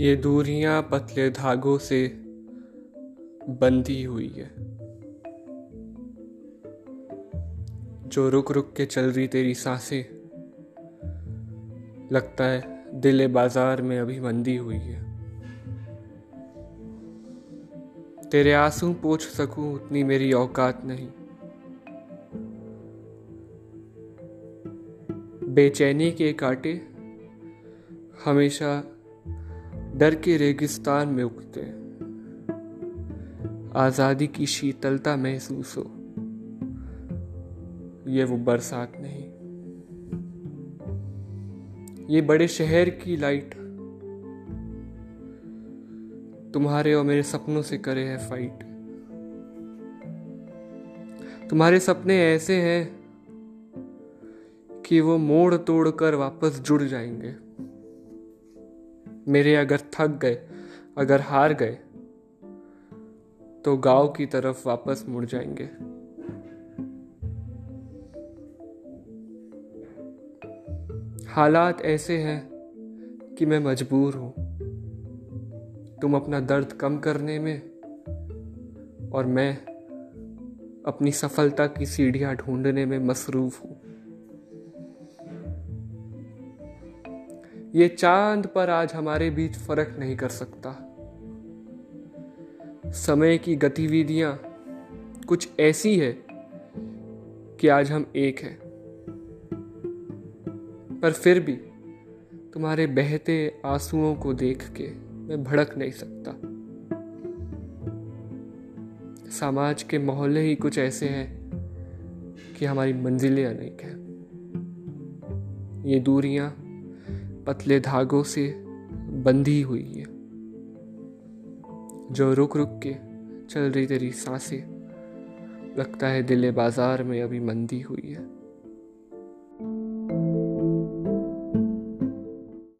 ये दूरियाँ पतले धागों से बंधी हुई है। जो रुक रुक के चल रही तेरी साँसें, लगता है दिल बाज़ार में अभी मंदी हुई है। तेरे आँसू पोछ सकूँ, उतनी मेरी औकात नहीं। बेचैनी के कांटे हमेशा डर के रेगिस्तान में उगते। आज़ादी की शीतलता महसूस हो। ये वो बरसात नहीं। ये बड़े शहर की लाइट। तुम्हारे और मेरे सपनों से करे है फाइट तुम्हारे सपने ऐसे हैं कि वो मोड़ तोड़ कर वापस जुड़ जाएँगे। मेरे अगर थक गए, अगर हार गए तो गाँव की तरफ़ वापस मुड़ जाएँगे। हालात ऐसे हैं कि मैं मजबूर हूँ। तुम अपना दर्द कम करने में और मैं अपनी सफलता की सीढ़ियाँ ढूँढने में मसरूफ हूँ। ये चाँद पर आज हमारे बीच फ़र्क नहीं कर सकता। समय की गतिविधियाँ कुछ ऐसी है कि आज हम एक हैं। पर फिर भी तुम्हारे बहते आंसुओं को देख के मैं भड़क नहीं सकता। समाज के मोहल्ले ही कुछ ऐसे हैं कि हमारी मंजिलें अनेक हैं। ये दूरियाँ पतले धागों से बंधी हुई है। जो रुक रुक के चल रही तेरी साँसें, लगता है दिले बाज़ार में अभी मंदी हुई है।